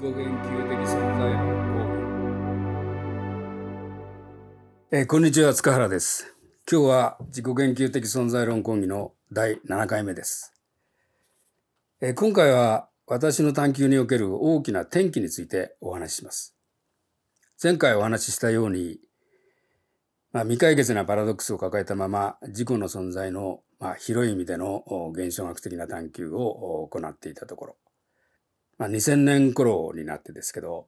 己言及的存在論講義、えー、こんにちは塚原です。今日は自己言及的存在論講義の第7回目です、えー、今回は私の探求における大きな転機についてお話しします。前回お話ししたように、まあ、未解決なパラドックスを抱えたまま自己の存在の、まあ、広い意味での現象学的な探求を行っていたところ。まあ、2000年頃になってですけど、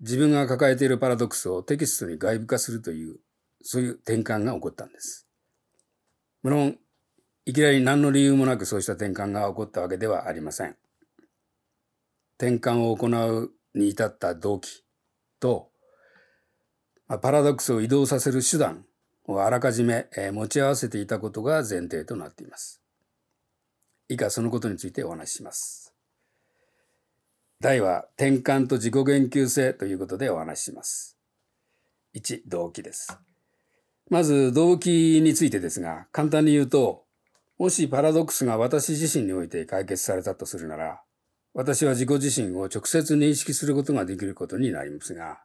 自分が抱えているパラドックスをテキストに外部化するという、そういう転換が起こったんです。無論、いきなり何の理由もなくそうした転換が起こったわけではありません。転換を行うに至った動機と、まパラドックスを移動させる手段をあらかじめえ持ち合わせていたことが前提となっています。以下そのことについてお話しします。題は転換と自己言及性ということでお話しします。1、動機です。まず動機についてですが、簡単に言うと、もしパラドックスが私自身において解決されたとするなら、私は自己自身を直接認識することができることになりますが、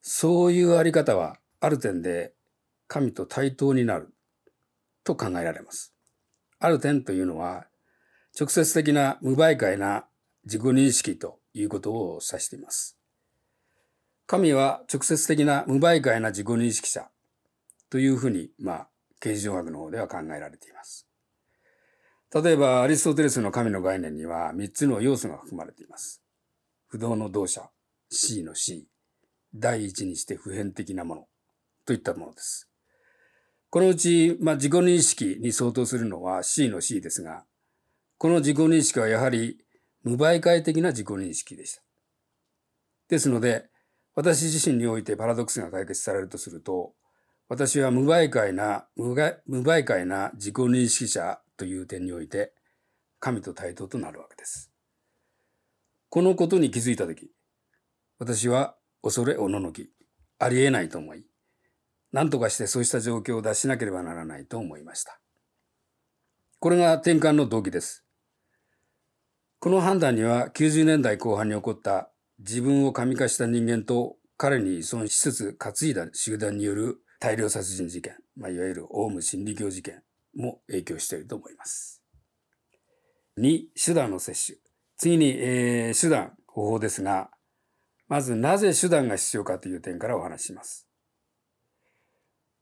そういうあり方はある点で神と対等になると考えられます。ある点というのは、直接的な無媒介な自己認識ということを指しています。神は直接的な無媒介な自己認識者というふうに、まあ、形状学の方では考えられています。例えば、アリストテレスの神の概念には3つの要素が含まれています。不動の動者、C の C、第一にして普遍的なものといったものです。このうち、まあ、自己認識に相当するのは C の C ですが、この自己認識はやはり無媒介的な自己認識でした。ですので、私自身においてパラドックスが解決されるとすると、私は無媒介な、無媒介な自己認識者という点において、神と対等となるわけです。このことに気づいたとき、私は恐れおののき、ありえないと思い、何とかしてそうした状況を脱しなければならないと思いました。これが転換の動機です。この判断には90年代後半に起こった自分を神化した人間と彼に依存しつつ担いだ集団による大量殺人事件、まあ、いわゆるオウム真理教事件も影響していると思います。2、手段の摂取。次に、えー、手段、方法ですが、まずなぜ手段が必要かという点からお話しします。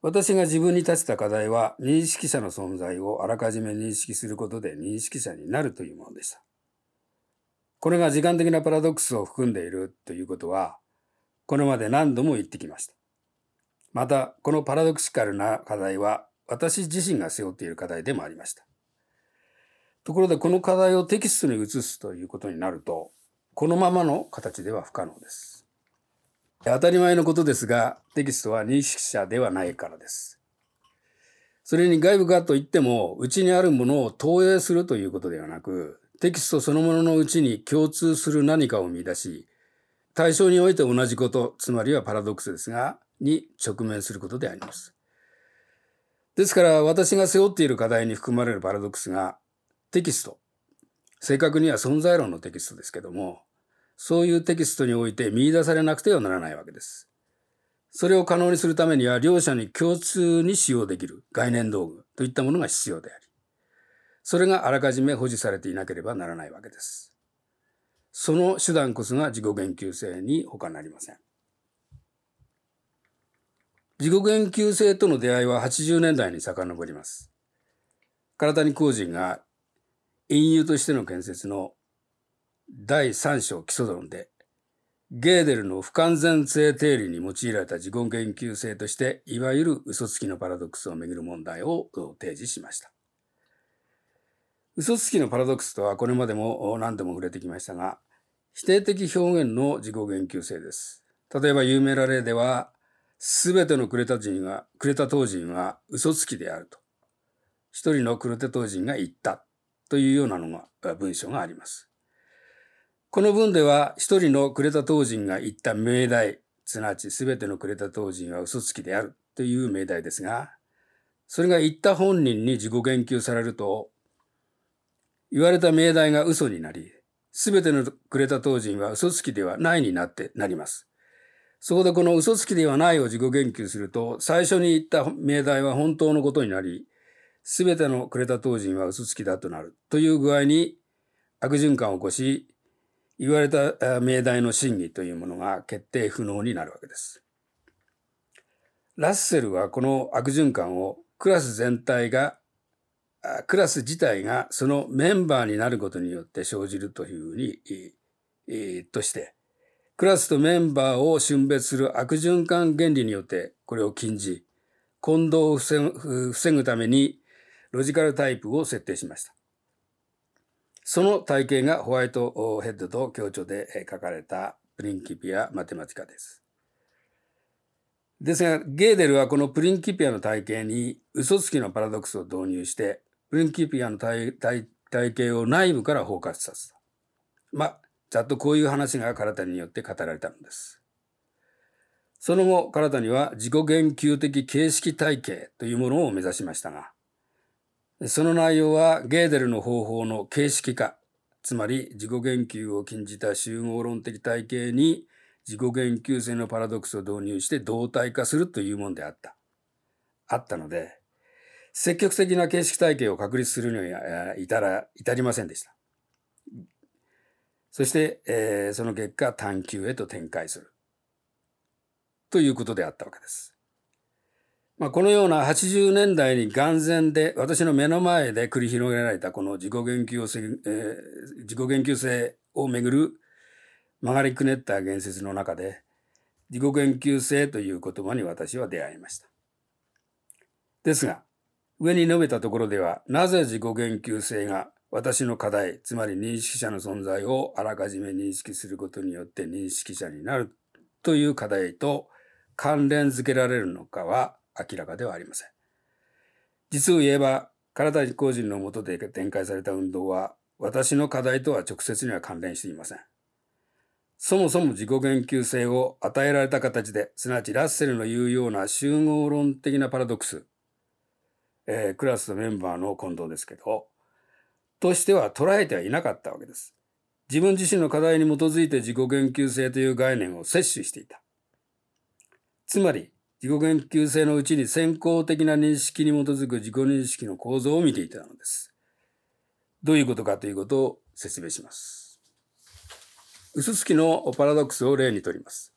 私が自分に立てた課題は認識者の存在をあらかじめ認識することで認識者になるというものでした。これが時間的なパラドックスを含んでいるということは、これまで何度も言ってきました。また、このパラドクシカルな課題は、私自身が背負っている課題でもありました。ところで、この課題をテキストに移すということになると、このままの形では不可能です。当たり前のことですが、テキストは認識者ではないからです。それに外部化といっても、内にあるものを投影するということではなく、テキストそのもののうちに共通する何かを見出し、対象において同じこと、つまりはパラドックスですが、に直面することであります。ですから私が背負っている課題に含まれるパラドックスがテキスト、正確には存在論のテキストですけども、そういうテキストにおいて見出されなくてはならないわけです。それを可能にするためには両者に共通に使用できる概念道具といったものが必要であり、それがあらかじめ保持されていなければならないわけです。その手段こそが自己言及性に他なりません。自己言及性との出会いは80年代に遡ります。唐谷公人が隠喩としての建設の第3章基礎論でゲーデルの不完全性定理に用いられた自己言及性としていわゆる嘘つきのパラドックスをめぐる問題を提示しました。嘘つきのパラドックスとはこれまでも何度も触れてきましたが、否定的表現の自己言及性です。例えば有名な例では、すべてのクレタ人は、クレタ当人は嘘つきであると。一人のクレタ当人が言ったというようなのが、文章があります。この文では、一人のクレタ当人が言った命題、すなわちすべてのクレタ当人は嘘つきであるという命題ですが、それが言った本人に自己言及されると、言われた命題が嘘になり、すべてのクレタ島人は嘘つきではないになってなります。そこでこの嘘つきではないを自己言及すると、最初に言った命題は本当のことになり、すべてのクレタ島人は嘘つきだとなるという具合に悪循環を起こし、言われた命題の真偽というものが決定不能になるわけです。ラッセルはこの悪循環をクラス全体が、クラス自体がそのメンバーになることによって生じるというふうに、えー、として、クラスとメンバーを瞬別する悪循環原理によってこれを禁じ、混同を防ぐためにロジカルタイプを設定しました。その体系がホワイトヘッドと強調で書かれたプリンキピア・マテマティカです。ですが、ゲーデルはこのプリンキピアの体系に嘘つきのパラドックスを導入して、プリンキーピアの体体系を内部から包括させた。まあ、ざっとこういう話がカラタによって語られたのです。その後、カラタには自己言及的形式体系というものを目指しましたが、その内容はゲーデルの方法の形式化、つまり自己言及を禁じた集合論的体系に自己言及性のパラドックスを導入して動体化するというものであった。あったので、積極的な形式体系を確立するには至ら至りませんでした。そして、えー、その結果探求へと展開する。ということであったわけです。まあ、このような80年代に眼前で私の目の前で繰り広げられたこの自己言及性、えー、自己言及性をめぐる曲がりくねった言説の中で自己言及性という言葉に私は出会いました。ですが上に述べたところではなぜ自己言及性が私の課題つまり認識者の存在をあらかじめ認識することによって認識者になるという課題と関連づけられるのかは明らかではありません。実を言えば、体工人のもとで展開された運動は、私の課題とは直接には関連していません。そもそも自己言及性を与えられた形で、すなわちラッセルの言うような集合論的なパラドックス、えー、クラスのメンバーの混同ですけど、としては捉えてはいなかったわけです。自分自身の課題に基づいて自己言及性という概念を摂取していた。つまり、自己言及性のうちに先行的な認識に基づく自己認識の構造を見ていたのです。どういうことかということを説明します。嘘つきのパラドックスを例にとります。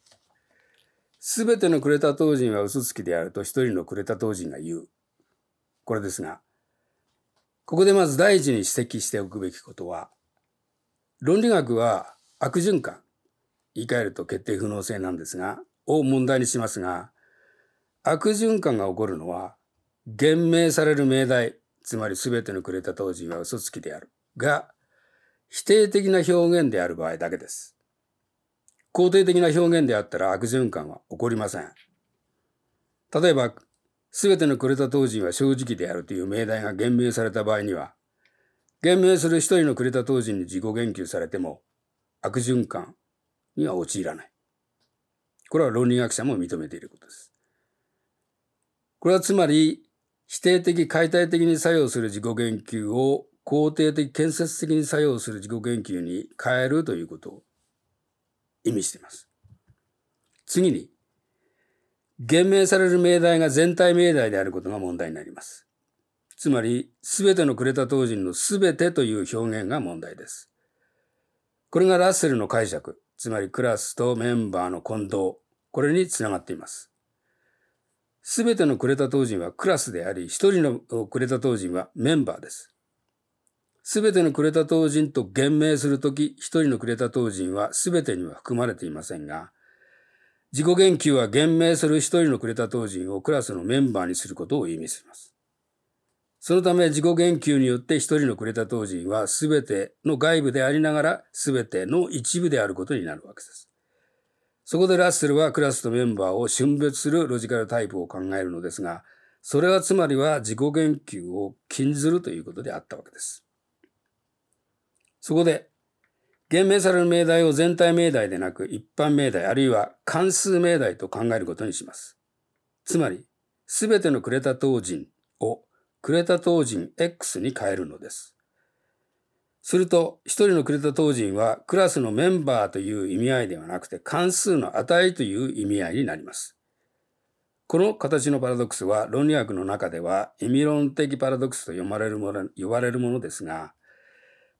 すべてのクレタ島人は嘘つきであると一人のクレタ島人が言う。これですが、ここでまず第一に指摘しておくべきことは、論理学は悪循環、言い換えると決定不能性なんですが、を問題にしますが、悪循環が起こるのは、言明される命題、つまり全てのくれた当人は嘘つきであるが、否定的な表現である場合だけです。肯定的な表現であったら悪循環は起こりません。例えば、全てのくれた当人は正直であるという命題が言明された場合には、言明する一人のくれた当人に自己言及されても、悪循環には陥らない。これは論理学者も認めていることです。これはつまり、否定的、解体的に作用する自己言及を肯定的、建設的に作用する自己言及に変えるということを意味しています。次に、言明される命題が全体命題であることが問題になります。つまり、すべてのクレタ当人のすべてという表現が問題です。これがラッセルの解釈、つまりクラスとメンバーの混同、これにつながっています。すべてのクレタ島人はクラスであり、一人のクレタ島人はメンバーです。すべてのクレタ島人と言明するとき、一人のクレタ島人はすべてには含まれていませんが、自己言及は言明する一人のクレタ島人をクラスのメンバーにすることを意味します。そのため自己言及によって一人のクレタ島人はすべての外部でありながらすべての一部であることになるわけです。そこでラッセルはクラスとメンバーを瞬別するロジカルタイプを考えるのですが、それはつまりは自己言及を禁ずるということであったわけです。そこで、言明される命題を全体命題でなく一般命題あるいは関数命題と考えることにします。つまり、すべてのクレタ当人をクレタ当人 X に変えるのです。すると、一人のクレタ島人はクラスのメンバーという意味合いではなくて関数の値という意味合いになります。この形のパラドックスは論理学の中では意味論的パラドックスと呼ばれるもの呼ばれるものですが、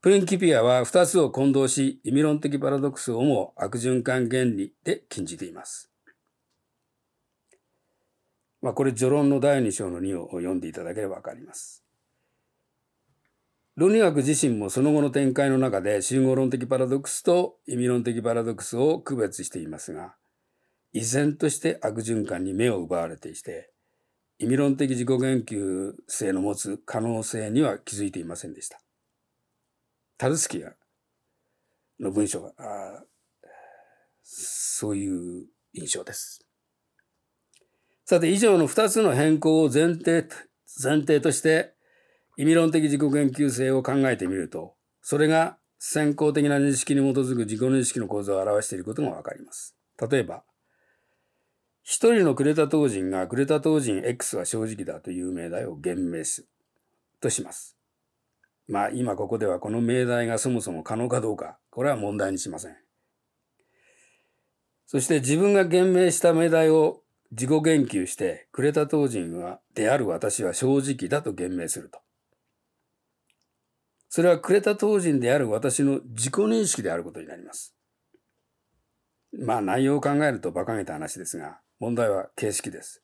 プリンキピアは二つを混同し、意味論的パラドックスをも悪循環原理で禁じています。まあ、これ序論の第2章の2を読んでいただければわかります。論理学自身もその後の展開の中で集合論的パラドックスと意味論的パラドックスを区別していますが、依然として悪循環に目を奪われていて、意味論的自己言及性の持つ可能性には気づいていませんでした。タルスキアの文章は、そういう印象です。さて、以上の二つの変更を前提、前提として意味論的自己研究性を考えてみると、それが先行的な認識に基づく自己認識の構造を表していることがわかります。例えば、一人のクレタ島人がクレタ島人 X は正直だという命題を言明すとします。まあ今ここではこの命題がそもそも可能かどうか、これは問題にしません。そして自分が言明した命題を自己言及して、クレタ島人は、である私は正直だと言明すると。それはクレタ当人である私の自己認識であることになります。まあ内容を考えると馬鹿げた話ですが、問題は形式です。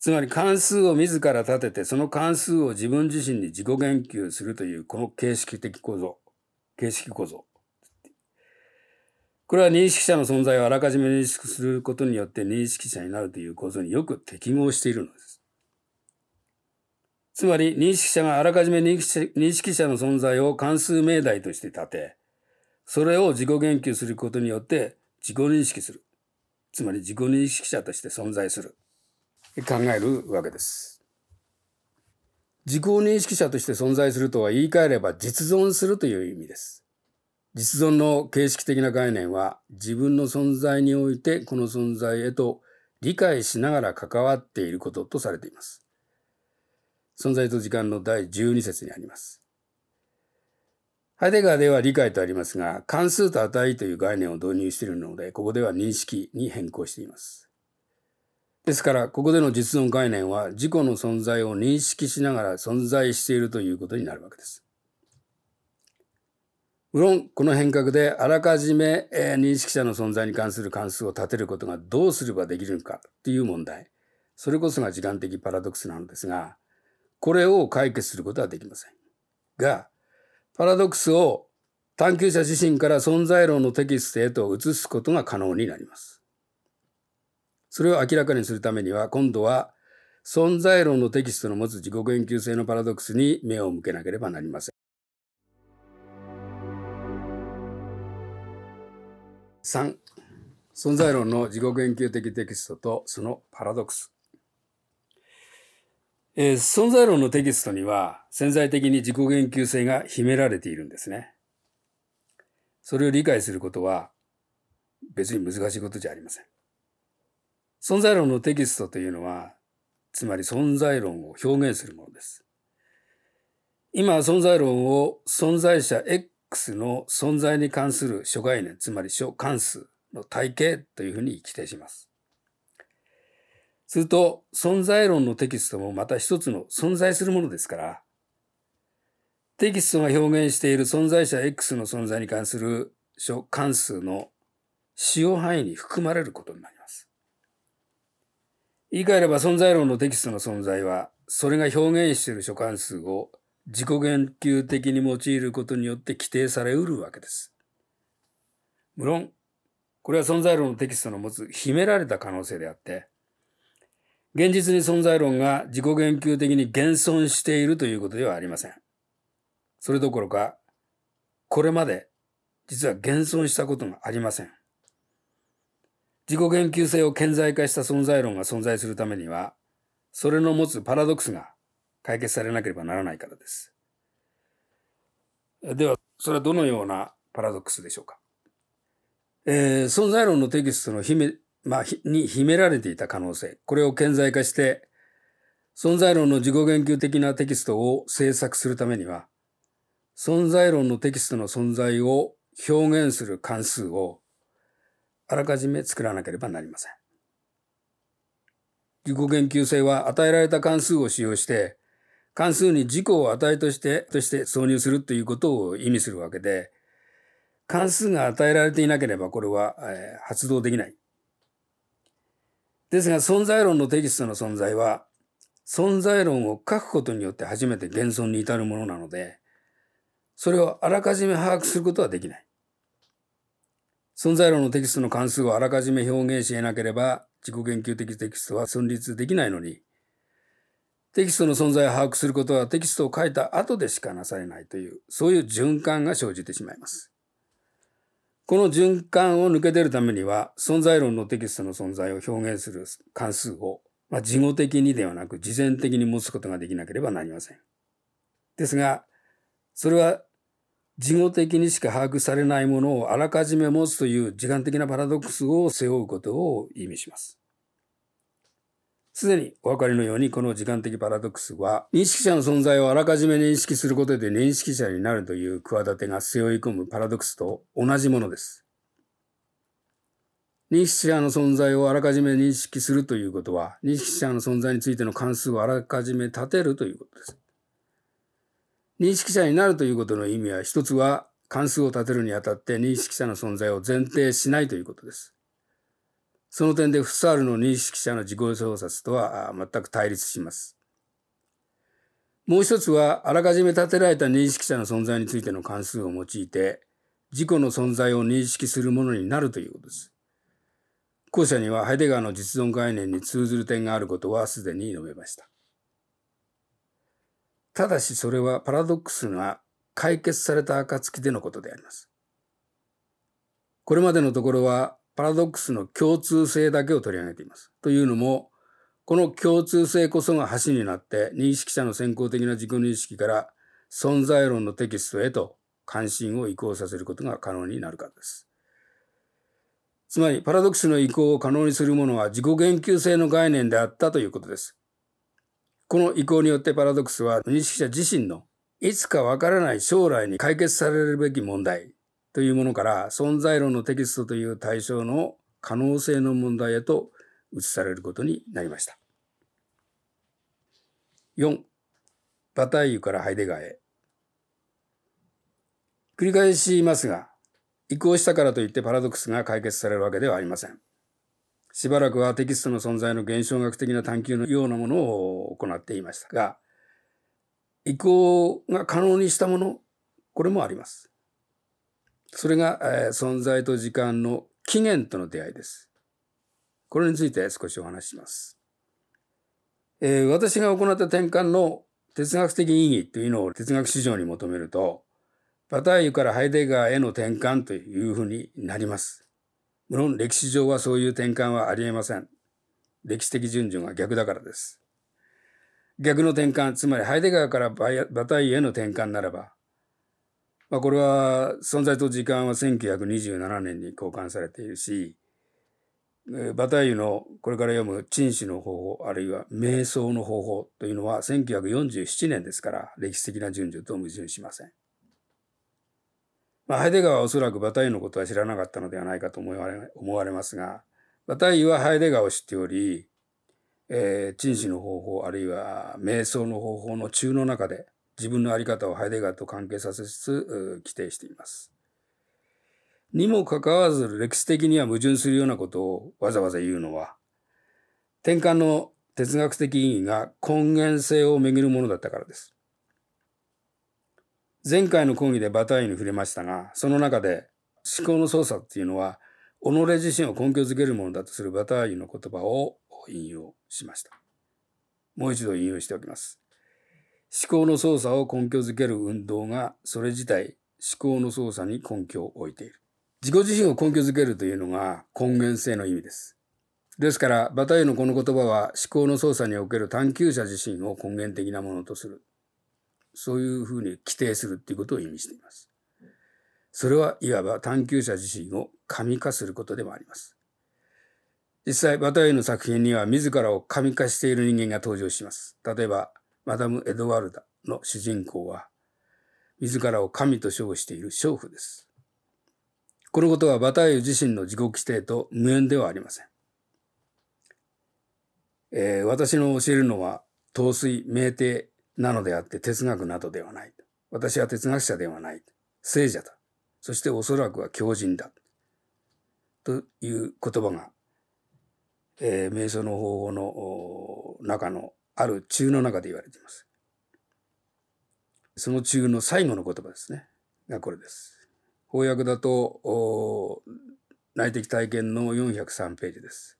つまり関数を自ら立てて、その関数を自分自身に自己言及するというこの形式的構造。形式構造。これは認識者の存在をあらかじめ認識することによって認識者になるという構造によく適合しているのです。つまり認識者があらかじめ認識者の存在を関数命題として立て、それを自己言及することによって自己認識する。つまり自己認識者として存在する。考えるわけです。自己認識者として存在するとは言い換えれば実存するという意味です。実存の形式的な概念は自分の存在においてこの存在へと理解しながら関わっていることとされています。存在と時間の第12節にあります。ハイデガーでは理解とありますが、関数と値という概念を導入しているので、ここでは認識に変更しています。ですから、ここでの実存概念は自己の存在を認識しながら存在しているということになるわけです。無論、この変革であらかじめ認識者の存在に関する関数を立てることがどうすればできるのかという問題。それこそが時間的パラドックスなのですが、これを解決することはできません。が、パラドックスを探求者自身から存在論のテキストへと移すことが可能になります。それを明らかにするためには、今度は存在論のテキストの持つ自己研究性のパラドックスに目を向けなければなりません。3、存在論の自己研究的テキストとそのパラドックス。えー、存在論のテキストには潜在的に自己言及性が秘められているんですね。それを理解することは別に難しいことじゃありません。存在論のテキストというのは、つまり存在論を表現するものです。今、存在論を存在者 X の存在に関する諸概念、つまり諸関数の体系というふうに規定します。すると、存在論のテキストもまた一つの存在するものですから、テキストが表現している存在者 X の存在に関する諸関数の使用範囲に含まれることになります。言い換えれば存在論のテキストの存在は、それが表現している諸関数を自己言及的に用いることによって規定されうるわけです。無論、これは存在論のテキストの持つ秘められた可能性であって、現実に存在論が自己言及的に現存しているということではありません。それどころか、これまで実は現存したことがありません。自己言及性を顕在化した存在論が存在するためには、それの持つパラドックスが解決されなければならないからです。では、それはどのようなパラドックスでしょうか？えー、存在論のテキストの秘めまあ、に秘められていた可能性、これを顕在化して、存在論の自己言及的なテキストを制作するためには、存在論のテキストの存在を表現する関数をあらかじめ作らなければなりません。自己研究性は与えられた関数を使用して関数に自己を値としてとして挿入するということを意味するわけで関数が与えられていなければこれは、えー、発動できない。ですが存在論のテキストの存在は存在論を書くことによって初めて現存に至るものなのでそれをあらかじめ把握することはできない。存在論のテキストの関数をあらかじめ表現し得なければ自己研究的テキストは存立できないのにテキストの存在を把握することはテキストを書いた後でしかなされないというそういう循環が生じてしまいます。この循環を抜け出るためには、存在論のテキストの存在を表現する関数を、まあ、事後的にではなく、事前的に持つことができなければなりません。ですが、それは事後的にしか把握されないものをあらかじめ持つという時間的なパラドックスを背負うことを意味します。すでにお分かりのようにこの時間的パラドックスは認識者の存在をあらかじめ認識することで認識者になるという企てが背負い込むパラドックスと同じものです。認識者の存在をあらかじめ認識するということは認識者の存在についての関数をあらかじめ立てるということです。認識者になるということの意味は一つは関数を立てるにあたって認識者の存在を前提しないということです。その点でフッサールの認識者の自己創殺とは全く対立します。もう一つは、あらかじめ立てられた認識者の存在についての関数を用いて、自己の存在を認識するものになるということです。後者にはハイデガーの実存概念に通ずる点があることはすでに述べました。ただしそれはパラドックスが解決された暁でのことであります。これまでのところはパラドックスの共通性だけを取り上げています。というのも、この共通性こそが橋になって認識者の先行的な自己認識から存在論のテキストへと関心を移行させることが可能になるからです。つまり、パラドックスの移行を可能にするものは自己言及性の概念であったということです。この移行によってパラドックスは認識者自身のいつかわからない将来に解決されるべき問題というものから存在論のテキストという対象の可能性の問題へと移されることになりました。4. バタイユからハイデガーへ。繰り返しますが、移行したからといってパラドックスが解決されるわけではありません。しばらくはテキストの存在の現象学的な探求のようなものを行っていましたが、移行が可能にしたもの、これもあります。それが、えー、存在と時間の起源との出会いです。これについて少しお話しします。えー、私が行った転換の哲学的意義というのを哲学史上に求めると、パターユからハイデガーへの転換というふうになります。無論歴史上はそういう転換はありえません。歴史的順序が逆だからです。逆の転換、つまりハイデガーからバタイへの転換ならば、まあ、これは存在と時間は1927年に交換されているし、バタイユのこれから読む陳死の方法あるいは瞑想の方法というのは1947年ですから歴史的な順序と矛盾しません。まあ、ハイデガーはおそらくバタイユのことは知らなかったのではないかと思われ思われますがバタイユはハイデガーを知っており、えー、陳死の方法あるいは瞑想の方法の中の中で自分の在り方をハイデガーと関係させつつ規定しています。にもかかわらず歴史的には矛盾するようなことをわざわざ言うのは転換の哲学的意義が根源性をめぐるものだったからです。前回の講義でバタイに触れましたがその中で思考の操作っていうのは己自身を根拠づけるものだとするバタイユの言葉を引用しました。もう一度引用しておきます。思考の操作を根拠づける運動がそれ自体思考の操作に根拠を置いている。自己自身を根拠づけるというのが根源性の意味です。ですから、バタイユのこの言葉は思考の操作における探求者自身を根源的なものとする。そういうふうに規定するっていうことを意味しています。それはいわば探求者自身を神化することでもあります。実際、バタイユの作品には自らを神化している人間が登場します。例えば、マダム・エドワルダの主人公は、自らを神と称している娼婦です。このことはバタイユ自身の自己規定と無縁ではありません。えー、私の教えるのは陶酔、酩酊なのであって哲学などではない。私は哲学者ではない。聖者だ。そしておそらくは強人だ。という言葉が、えー、瞑想の方法の中のある中の中で言われています。その中の最後の言葉ですね。がこれです。翻訳だと、内的体験の403ページです。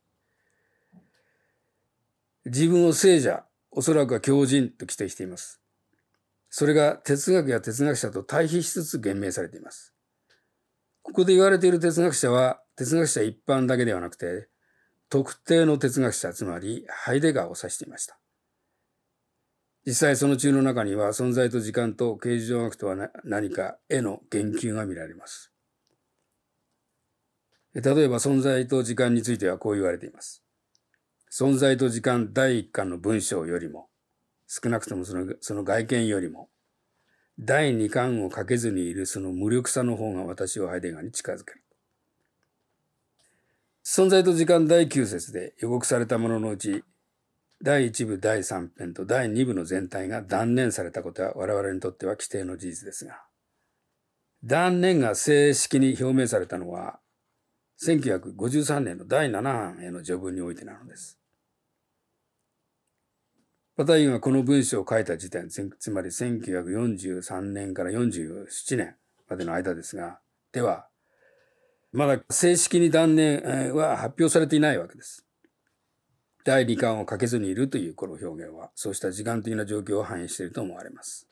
自分を聖者、おそらくは強人と規定しています。それが哲学や哲学者と対比しつつ言明されています。ここで言われている哲学者は哲学者一般だけではなくて特定の哲学者つまりハイデガーを指していました。実際その中の中には存在と時間と形状学とは何かへの言及が見られます。例えば存在と時間についてはこう言われています。存在と時間第一巻の文章よりも少なくともそのその外見よりも第二巻をかけずにいるその無力さの方が私をハイデガーに近づける。存在と時間第9節で予告されたもののうち第1部第3編と第2部の全体が断念されたことは我々にとっては規定の事実ですが、断念が正式に表明されたのは、1953年の第7版への序文においてなのです。パタイユがこの文章を書いた時点、つまり1943年から47年までの間ですが、では、まだ正式に断念は発表されていないわけです。第二巻をかけずにいるというこの表現は、そうした時間的な状況を反映していると思われます。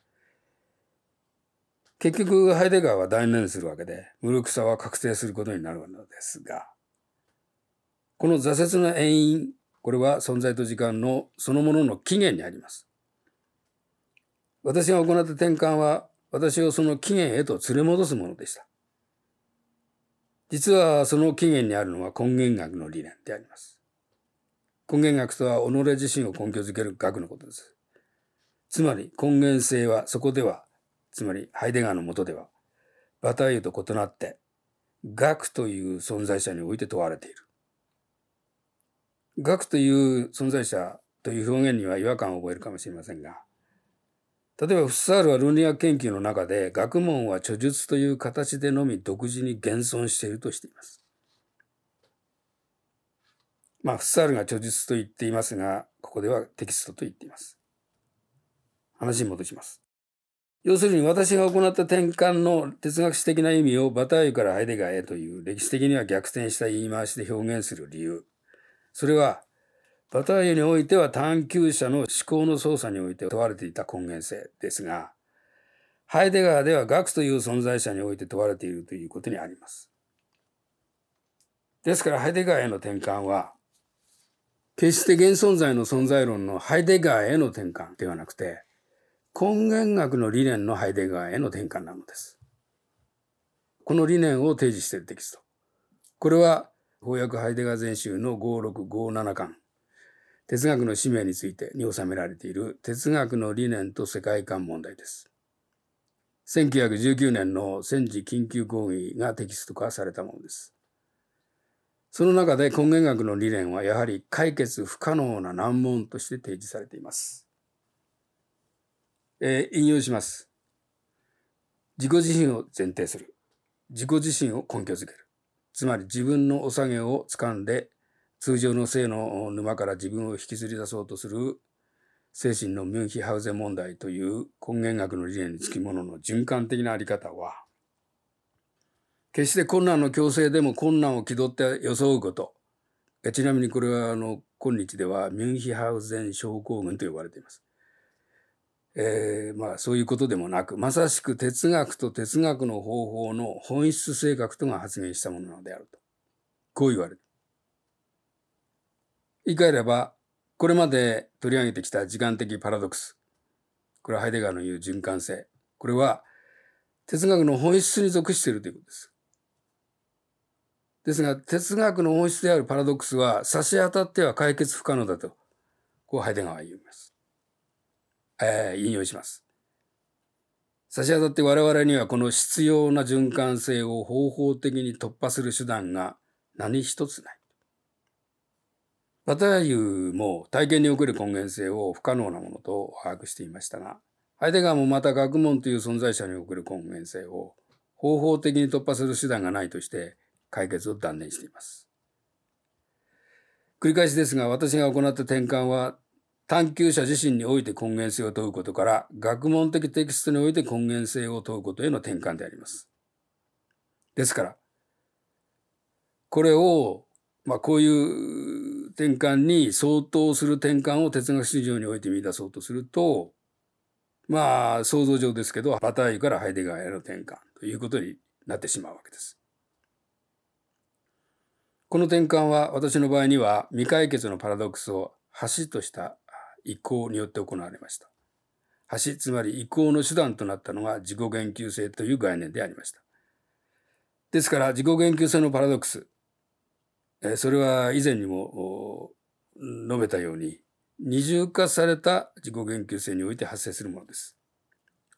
結局、ハイデガーは断念するわけで、無力さは確定することになるのですが、この挫折の遠因、これは存在と時間のそのものの起源にあります。私が行った転換は、私をその起源へと連れ戻すものでした。実はその起源にあるのは根源学の理念であります。根源学とは己自身を根拠づける学のことです。つまり根源性はそこでは、つまりハイデガーのもとでは、バタイユと異なって、学という存在者において問われている。学という存在者という表現には違和感を覚えるかもしれませんが、例えばフッサールは論理学研究の中で学問は著述という形でのみ独自に現存しているとしています。まあ、フッサールが著述と言っていますが、ここではテキストと言っています。話に戻します。要するに私が行った転換の哲学史的な意味をバターユからハイデガーへという歴史的には逆転した言い回しで表現する理由。それは、バターユにおいては探求者の思考の操作において問われていた根源性ですが、ハイデガーでは学という存在者において問われているということにあります。ですからハイデガーへの転換は、決して現存在の存在論のハイデガーへの転換ではなくて、根源学の理念のハイデガーへの転換なのです。この理念を提示しているテキスト。これは、翻訳ハイデガー全集の5657巻、哲学の使命についてに収められている哲学の理念と世界観問題です。1919年の戦時緊急講義がテキスト化されたものです。その中で根源学の理念はやはり解決不可能な難問として提示されています。えー、引用します。自己自身を前提する。自己自身を根拠づける。つまり自分のお下げを掴んで通常の性の沼から自分を引きずり出そうとする精神のミュンヒハウゼン問題という根源学の理念につきものの循環的なあり方は決して困難の強制でも困難を気取って装うこと。ちなみにこれはあの今日ではミュンヒハウゼン症候群と呼ばれています。えー、まあそういうことでもなく、まさしく哲学と哲学の方法の本質性格とが発言したものなのであると。こう言われる。言い換えれば、これまで取り上げてきた時間的パラドックス。これはハイデガーの言う循環性。これは哲学の本質に属しているということです。ですが、哲学の本質であるパラドックスは差し当たっては解決不可能だと、こうハイデガーは言います。えー、引用します。差し当たって我々にはこの必要な循環性を方法的に突破する手段が何一つない。バタイユも体験における根源性を不可能なものと把握していましたが、ハイデガーもまた学問という存在者における根源性を方法的に突破する手段がないとして解決を断念しています。繰り返しですが、私が行った転換は探求者自身において根源性を問うことから、学問的テキストにおいて根源性を問うことへの転換であります。ですから、これを、まあ、こういう転換に相当する転換を哲学史上において見出そうとすると、まあ、想像上ですけど、バターユからハイデガーへの転換ということになってしまうわけです。この転換は私の場合には未解決のパラドックスを橋とした移行によって行われました。橋、つまり移行の手段となったのが自己言及性という概念でありました。ですから自己言及性のパラドックス、それは以前にも述べたように二重化された自己言及性において発生するものです。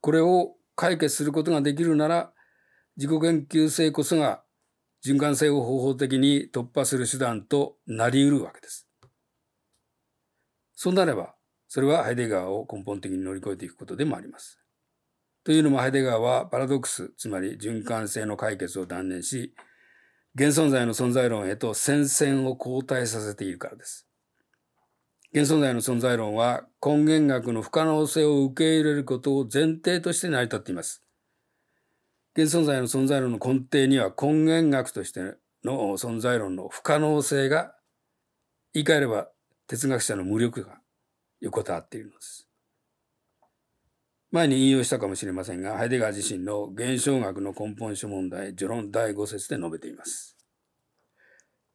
これを解決することができるなら自己言及性こそが循環性を方法的に突破する手段となり得るわけです。そうなればそれはハイデガーを根本的に乗り越えていくことでもあります。というのもハイデガーはパラドックス、つまり循環性の解決を断念し、現存在の存在論へと戦線を後退させているからです。現存在の存在論は根源学の不可能性を受け入れることを前提として成り立っています。現存在の存在論の根底には根源学としての存在論の不可能性が言い換えれば哲学者の無力が横たわっているのです。前に引用したかもしれませんが、ハイデガー自身の現象学の根本書問題、序論第5節で述べています。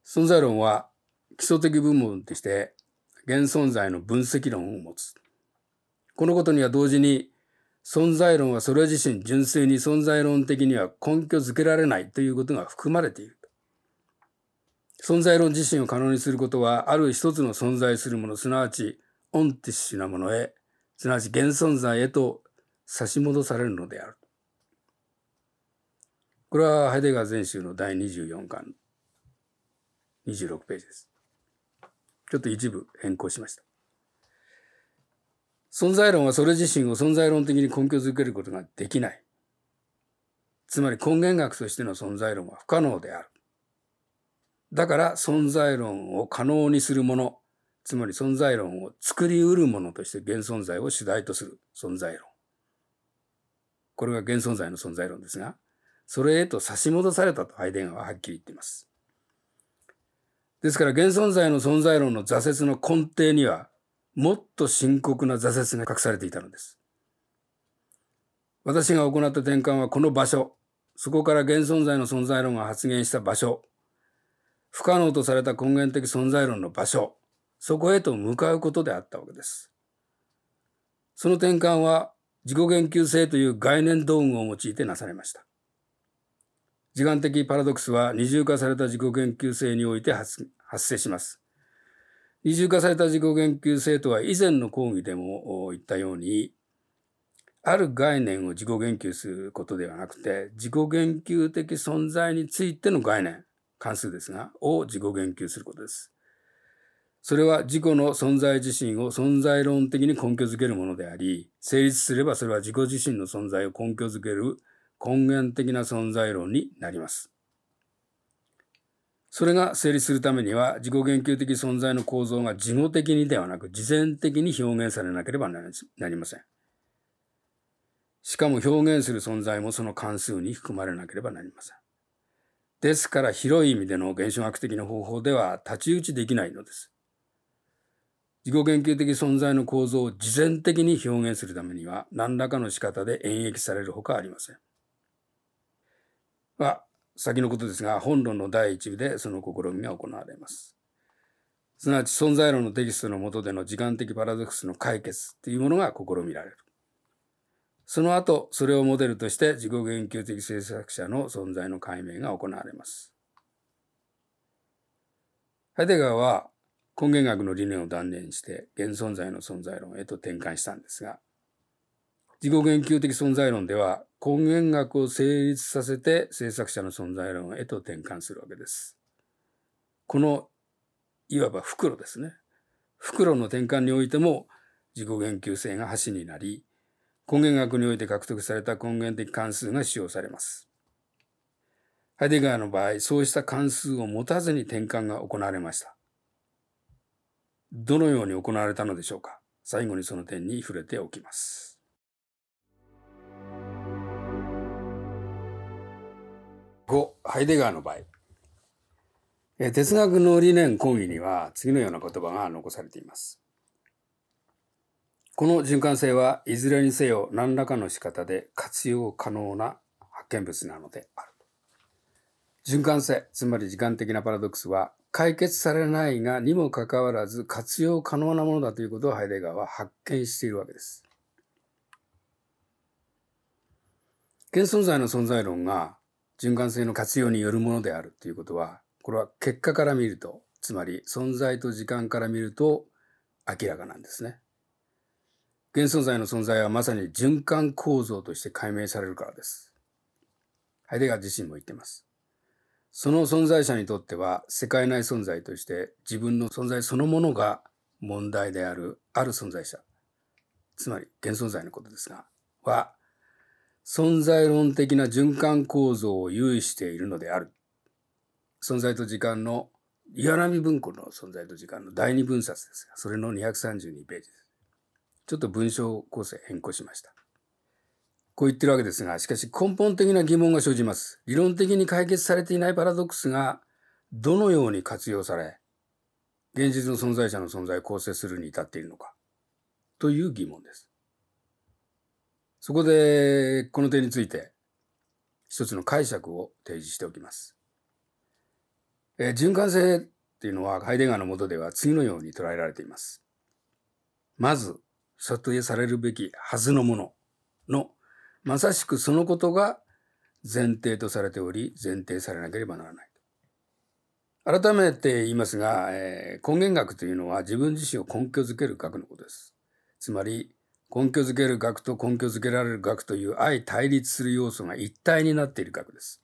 存在論は基礎的部門として現存在の分析論を持つ。このことには同時に存在論はそれ自身純粋に存在論的には根拠づけられないということが含まれている。存在論自身を可能にすることはある一つの存在するもの、すなわちオンティッシュなものへ、すなわち現存在へと差し戻されるのである。これはハイデガー全集の第24巻、26ページです。ちょっと一部変更しました。存在論はそれ自身を存在論的に根拠づけることができない。つまり根源学としての存在論は不可能である。だから存在論を可能にするもの、つまり存在論を作り得るものとして現存在を主題とする存在論。これが現存在の存在論ですが、それへと差し戻されたとハイデガーははっきり言っています。ですから現存在の存在論の挫折の根底には、もっと深刻な挫折が隠されていたのです。私が行った転換はこの場所、そこから現存在の存在論が発言した場所、不可能とされた根源的存在論の場所、そこへと向かうことであったわけです。その転換は自己言及性という概念道具を用いてなされました。時間的パラドックスは二重化された自己言及性において発生します。二重化された自己言及性とは以前の講義でも言ったように、ある概念を自己言及することではなくて、自己言及的存在についての概念、関数ですが、を自己言及することです。それは自己の存在自身を存在論的に根拠づけるものであり、成立すればそれは自己自身の存在を根拠づける根源的な存在論になります。それが成立するためには自己言及的存在の構造が事後的にではなく事前的に表現されなければなりません。しかも表現する存在もその関数に含まれなければなりません。ですから広い意味での現象学的な方法では太刀打ちできないのです。自己研究的存在の構造を事前的に表現するためには何らかの仕方で演繹されるほかありません。まあ、先のことですが、本論の第一部でその試みが行われます。すなわち存在論のテキストの下での時間的パラドックスの解決というものが試みられる。その後、それをモデルとして自己言及的制作者の存在の解明が行われます。ハイデガーは根源学の理念を断念して現存在の存在論へと転換したんですが、自己言及的存在論では根源学を成立させて制作者の存在論へと転換するわけです。このいわば袋ですね。袋の転換においても自己言及性が橋になり、根源学において獲得された根源的関数が使用されます。ハイデガーの場合、そうした関数を持たずに転換が行われました。どのように行われたのでしょうか？最後にその点に触れておきます。5、ハイデガーの場合。哲学の理念講義には次のような言葉が残されています。この循環性はいずれにせよ何らかの仕方で活用可能な発見物なのである。循環性、つまり時間的なパラドックスは解決されないがにもかかわらず活用可能なものだということをハイデガーは発見しているわけです。現存在の存在論が循環性の活用によるものであるということは、これは結果から見ると、つまり存在と時間から見ると明らかなんですね。現存在の存在はまさに循環構造として解明されるからです。ハイデガー自身も言っています。その存在者にとっては世界内存在として自分の存在そのものが問題であるある存在者、つまり現存在のことですが、は存在論的な循環構造を有しているのである。存在と時間の岩波文庫の存在と時間の第二分冊ですが、それの232ページです。ちょっと文章構成変更しました。こう言ってるわけですが、しかし根本的な疑問が生じます。理論的に解決されていないパラドックスがどのように活用され、現実の存在者の存在を構成するに至っているのか、という疑問です。そこで、この点について、一つの解釈を提示しておきます。え循環性っていうのは、ハイデガーのもとでは次のように捉えられています。まず、査定されるべきはずのもののまさしくそのことが前提とされており、前提されなければならない。改めて言いますが、えー、根源学というのは自分自身を根拠づける学のことです。つまり、根拠づける学と根拠づけられる学という相対立する要素が一体になっている学です。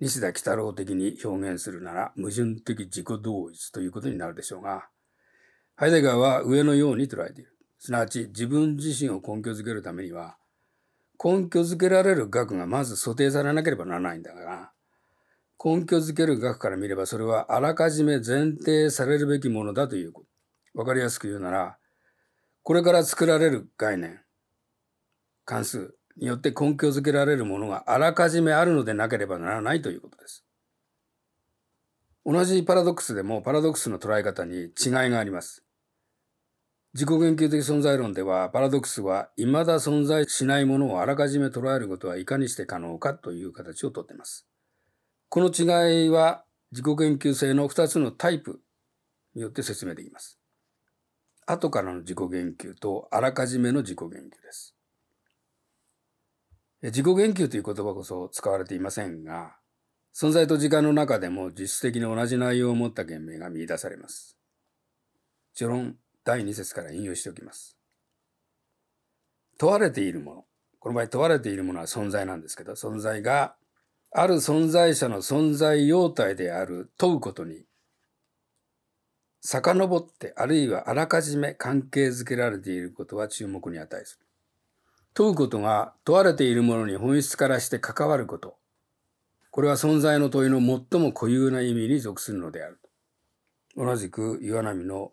西田喜太郎的に表現するなら矛盾的自己同一ということになるでしょうが、ハイデガーは上のように捉えている。すなわち自分自身を根拠づけるためには、根拠づけられる額がまず想定されなければならないんだが、根拠づける額から見ればそれはあらかじめ前提されるべきものだということ。わかりやすく言うなら、これから作られる概念、関数によって根拠づけられるものがあらかじめあるのでなければならないということです。同じパラドックスでもパラドックスの捉え方に違いがあります。自己言及的存在論では、パラドックスは未だ存在しないものをあらかじめ捉えることはいかにして可能かという形をとっています。この違いは自己言及性の2つのタイプによって説明できます。後からの自己言及とあらかじめの自己言及です。自己言及という言葉こそ使われていませんが、存在と時間の中でも実質的に同じ内容を持った言明が見出されます。序論第2節から引用しておきます。問われているもの。この場合問われているものは存在なんですけど、存在がある存在者の存在様態である問うことに遡ってあるいはあらかじめ関係づけられていることは注目に値する。問うことが問われているものに本質からして関わること。これは存在の問いの最も固有な意味に属するのである。同じく岩波の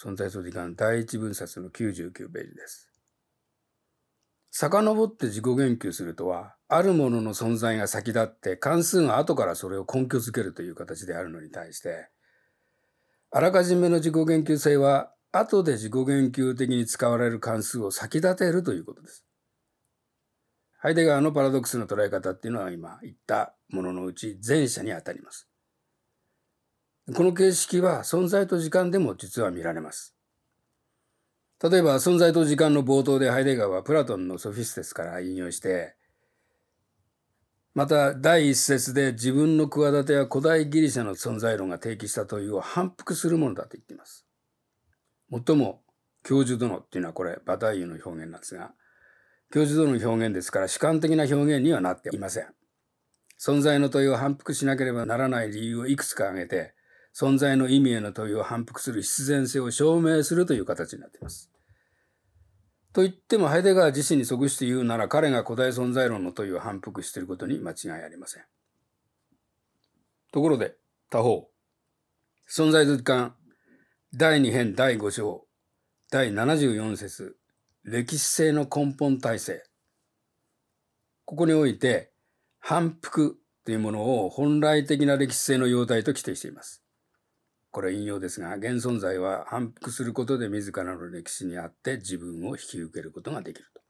存在と時間第一分冊の99ページです。遡って自己言及するとは、あるものの存在が先立って関数が後からそれを根拠づけるという形であるのに対して、あらかじめの自己言及性は後で自己言及的に使われる関数を先立てるということです。ハイデガーのパラドックスの捉え方っていうのは今言ったもののうち前者にあたります。この形式は存在と時間でも実は見られます。例えば存在と時間の冒頭でハイデガーはプラトンのソフィステスから引用して、また第一節で自分の企ては古代ギリシャの存在論が提起した問いを反復するものだと言っています。もっとも教授殿っていうのはこれバタイユの表現なんですが、教授度の表現ですから主観的な表現にはなっていません。存在の問いを反復しなければならない理由をいくつか挙げて、存在の意味への問いを反復する必然性を証明するという形になっています。と言ってもハイデガー自身に即して言うなら彼が古代存在論の問いを反復していることに間違いありません。ところで他方、存在図鑑第2編第5章第74節歴史性の根本体制ここにおいて反復というものを本来的な歴史性の様態と規定しています。これ引用ですが、現存在は反復することで自らの歴史にあって自分を引き受けることができると。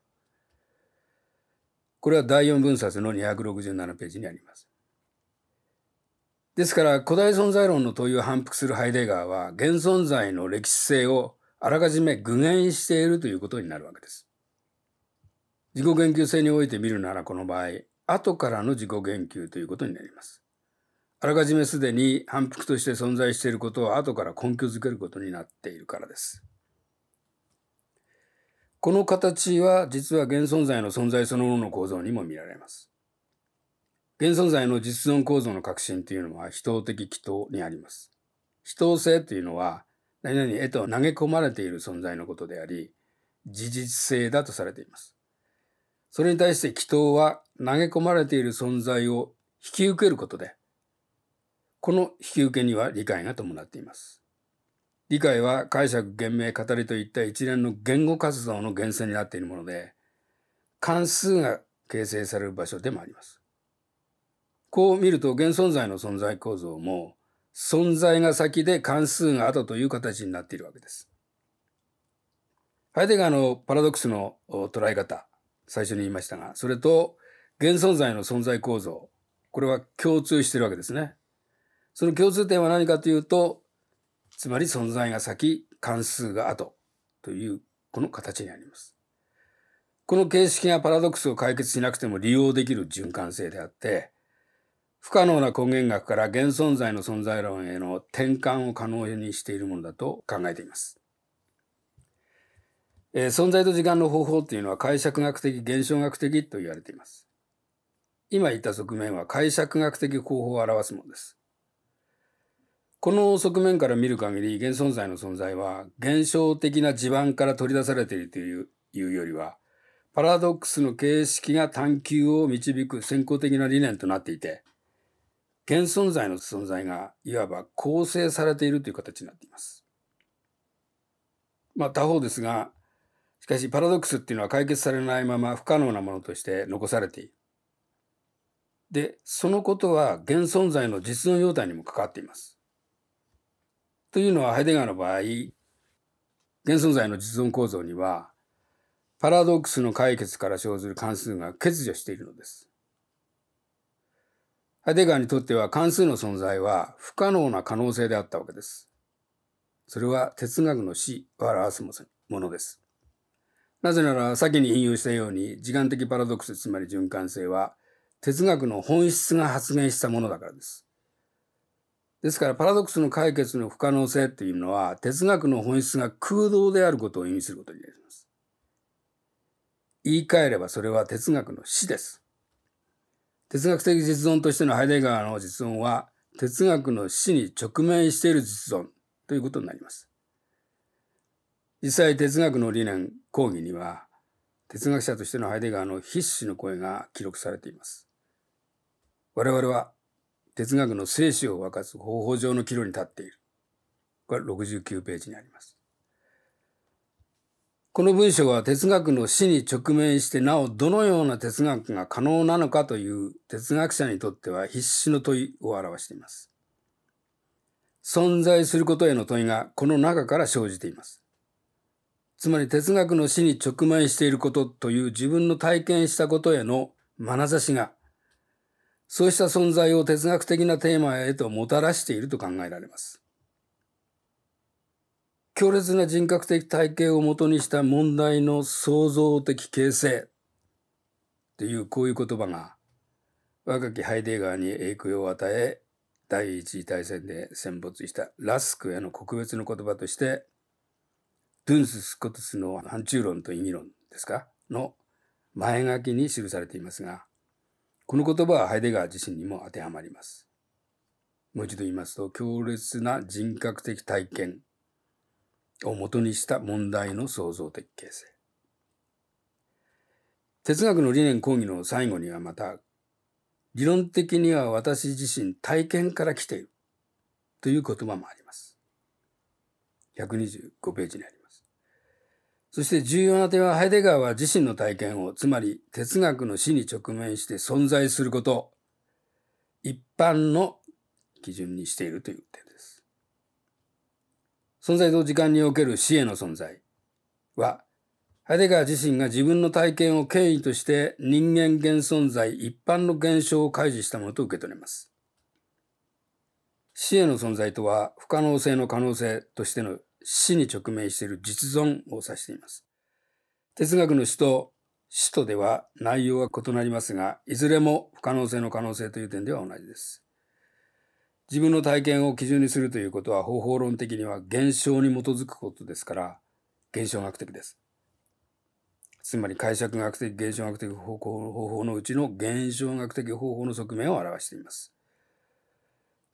これは第4分冊の267ページにあります。ですから、古代存在論の問いを反復するハイデガーは、現存在の歴史性をあらかじめ具現しているということになるわけです。自己言及性において見るならこの場合、後からの自己言及ということになります。あらかじめすでに反復として存在していることを後から根拠づけることになっているからです。この形は実は現存在の存在そのものの構造にも見られます。現存在の実存構造の革新というのは非等的祈祷にあります。非等性というのは何々へと投げ込まれている存在のことであり、事実性だとされています。それに対して祈祷は投げ込まれている存在を引き受けることで、この引き受けには理解が伴っています。理解は解釈、言明、語りといった一連の言語活動の源泉になっているもので、関数が形成される場所でもあります。こう見ると現存在の存在構造も存在が先で関数が後という形になっているわけです。ハイデガーのパラドックスの捉え方、最初に言いましたが、それと現存在の存在構造、これは共通しているわけですね。その共通点は何かというと、つまり存在が先、関数が後というこの形にあります。この形式がパラドックスを解決しなくても利用できる循環性であって、不可能な根源学から現存在の存在論への転換を可能にしているものだと考えています。えー、存在と時間の方法というのは解釈学的、現象学的と言われています。今言った側面は解釈学的方法を表すものです。この側面から見る限り、現存在の存在は現象的な地盤から取り出されているというよりは、パラドックスの形式が探求を導く先行的な理念となっていて、現存在の存在がいわば構成されているという形になっています。まあ他方ですが、しかしパラドックスっていうのは解決されないまま不可能なものとして残されている。で、そのことは現存在の実の容態にも関わっています。というのはハイデガーの場合、現存在の実存構造には、パラドックスの解決から生ずる関数が欠如しているのです。ハイデガーにとっては関数の存在は不可能な可能性であったわけです。それは哲学の死を表すものです。なぜなら先に引用したように時間的パラドックスつまり循環性は哲学の本質が発現したものだからです。ですからパラドックスの解決の不可能性っていうのは哲学の本質が空洞であることを意味することになります。言い換えればそれは哲学の死です。哲学的実存としてのハイデガーの実存は哲学の死に直面している実存ということになります。実際哲学の理念講義には哲学者としてのハイデガーの必死の声が記録されています。我々は哲学の生死を分かつ方法上の岐路に立っている。これ69ページにあります。この文章は哲学の死に直面してなおどのような哲学が可能なのかという哲学者にとっては必死の問いを表しています。存在することへの問いがこの中から生じています。つまり哲学の死に直面していることという自分の体験したことへの眼差しが、そうした存在を哲学的なテーマへともたらしていると考えられます。強烈な人格的体系をもとにした問題の創造的形成というこういう言葉が若きハイデガーに影響を与え第一次大戦で戦没したラスクへの告別の言葉としてドゥンス・スコトスの反中論と意義論ですか？の前書きに記されていますが、この言葉はハイデガー自身にも当てはまります。もう一度言いますと、強烈な人格的体験をもとにした問題の創造的形成。哲学の理念講義の最後にはまた、理論的には私自身体験から来ているという言葉もあります。125ページにあります。そして重要な点はハイデガーは自身の体験を、つまり哲学の死に直面して存在すること、一般の基準にしているという点です。存在と時間における死への存在は、ハイデガー自身が自分の体験を権威として人間現存在一般の現象を開示したものと受け取れます。死への存在とは不可能性の可能性としての死に直面している実存を指しています。哲学の死と死とでは内容は異なりますが、いずれも不可能性の可能性という点では同じです。自分の体験を基準にするということは方法論的には現象に基づくことですから、現象学的です。つまり解釈学的現象学的方法のうちの現象学的方法の側面を表しています。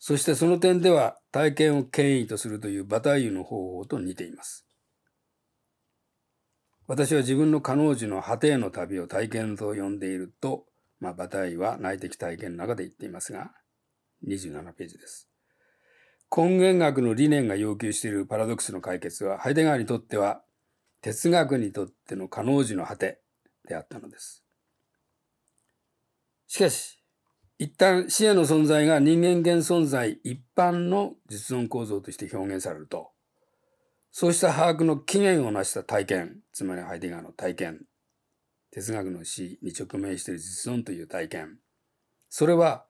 そしてその点では体験を権威とするというバタイユの方法と似ています。私は自分の彼女の果てへの旅を体験と呼んでいると、まあ、バタイユは内的体験の中で言っていますが、27ページです。根源学の理念が要求しているパラドックスの解決は、ハイデガーにとっては哲学にとっての可能時の果てであったのです。しかし、一旦死への存在が人間現存在一般の実存構造として表現されると、そうした把握の起源を成した体験、つまりハイディガーの体験、哲学の死に直面している実存という体験、それは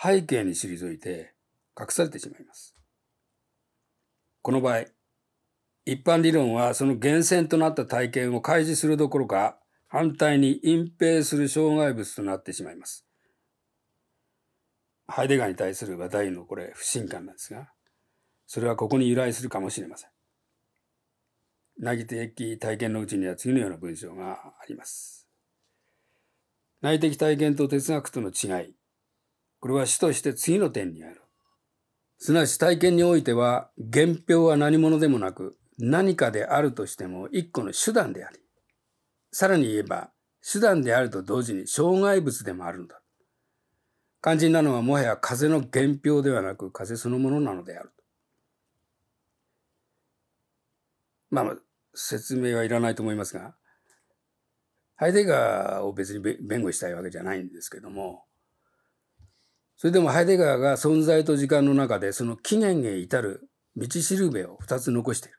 背景に退いて隠されてしまいます。この場合、一般理論はその源泉となった体験を開示するどころか、反対に隠蔽する障害物となってしまいます。ハイデガーに対する話題のこれ不信感なんですが、それはここに由来するかもしれません。内的体験のうちには次のような文章があります。内的体験と哲学との違い。これは主として次の点にある。すなわち体験においては、原表は何者でもなく、何かであるとしても一個の手段であり、さらに言えば手段であると同時に障害物でもあるのだ。肝心なのはもはや風の原表ではなく風そのものなのであると。まあ、説明はいらないと思いますが、ハイデガーを別に弁護したいわけじゃないんですけども、それでもハイデガーが存在と時間の中でその起源へ至る道しるべを二つ残している。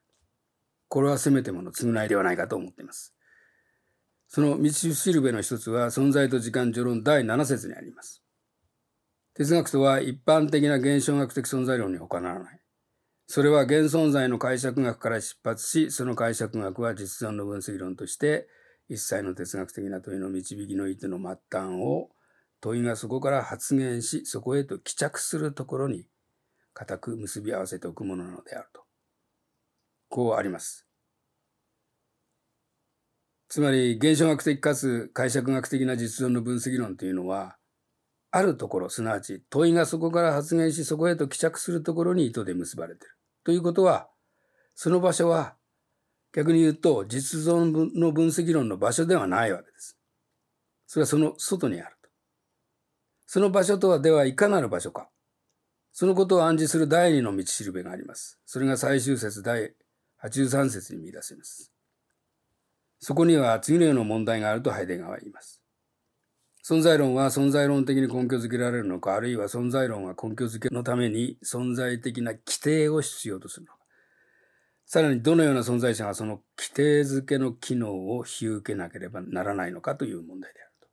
これはせめてもの償いではないかと思っています。その道しるべの一つは存在と時間序論第7節にあります。哲学とは一般的な現象学的存在論に他ならない。それは現存在の解釈学から出発し、その解釈学は実存の分析論として、一切の哲学的な問いの導きの意図の末端を、問いがそこから発現し、そこへと帰着するところに、固く結び合わせておくものなのであると。こうあります。つまり現象学的かつ解釈学的な実存の分析論というのは、あるところ、すなわち問いがそこから発現し、そこへと帰着するところに糸で結ばれている。ということは、その場所は、逆に言うと、実存の分析論の場所ではないわけです。それはその外にあると。その場所とはではいかなる場所か。そのことを暗示する第二の道しるべがあります。それが最終節第83節に見出せます。そこには次のような問題があるとハイデガーは言います。存在論は存在論的に根拠づけられるのか、あるいは存在論は根拠づけのために存在的な規定を必要とするのか。さらにどのような存在者がその規定づけの機能を引き受けなければならないのかという問題であると。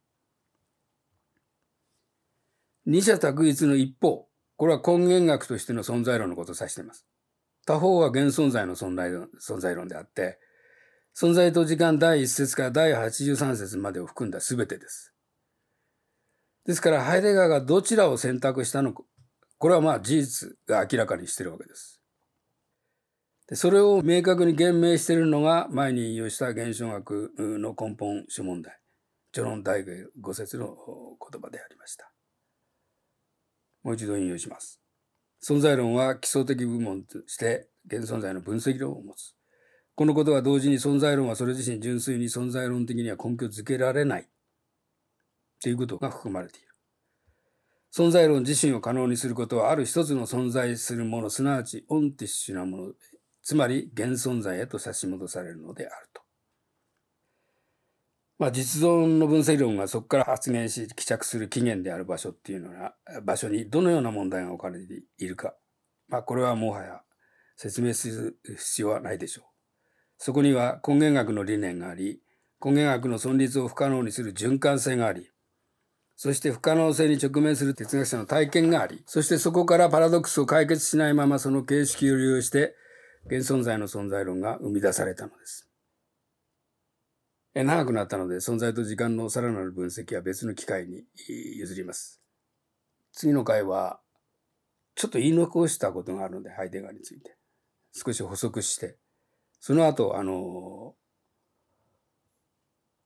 二者択一の一方、これは根源学としての存在論のことを指しています。他方は現存在の存在論存在論であって、存在と時間第1節から第83節までを含んだ全てです。ですから、ハイデガーがどちらを選択したのか、これはまあ事実が明らかにしてるわけです。でそれを明確に言明しているのが前に引用した現象学の根本諸問題。序論第5節の言葉でありました。もう一度引用します。存在論は基礎的部門として現存在の分析論を持つ。このことは同時に存在論はそれ自身純粋に存在論的には根拠づけられないということが含まれている。存在論自身を可能にすることはある一つの存在するもの、すなわちオンティッシュなもの、つまり現存在へと差し戻されるのであると。まあ、実存の分析論がそこから発言し帰着する起源である場所っていうのは場所にどのような問題が置かれているか、まあ、これはもはや説明する必要はないでしょう。そこには根源学の理念があり、根源学の存立を不可能にする循環性があり、そして不可能性に直面する哲学者の体験があり、そしてそこからパラドックスを解決しないままその形式を利用して、現存在の存在論が生み出されたのです。え長くなったので、存在と時間のさらなる分析は別の機会に譲ります。次の回は、ちょっと言い残したことがあるので、ハイデガーについて。少し補足して、その後、あの、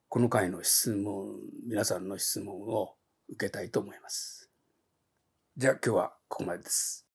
この回の質問、皆さんの質問を受けたいと思います。じゃあ今日はここまでです。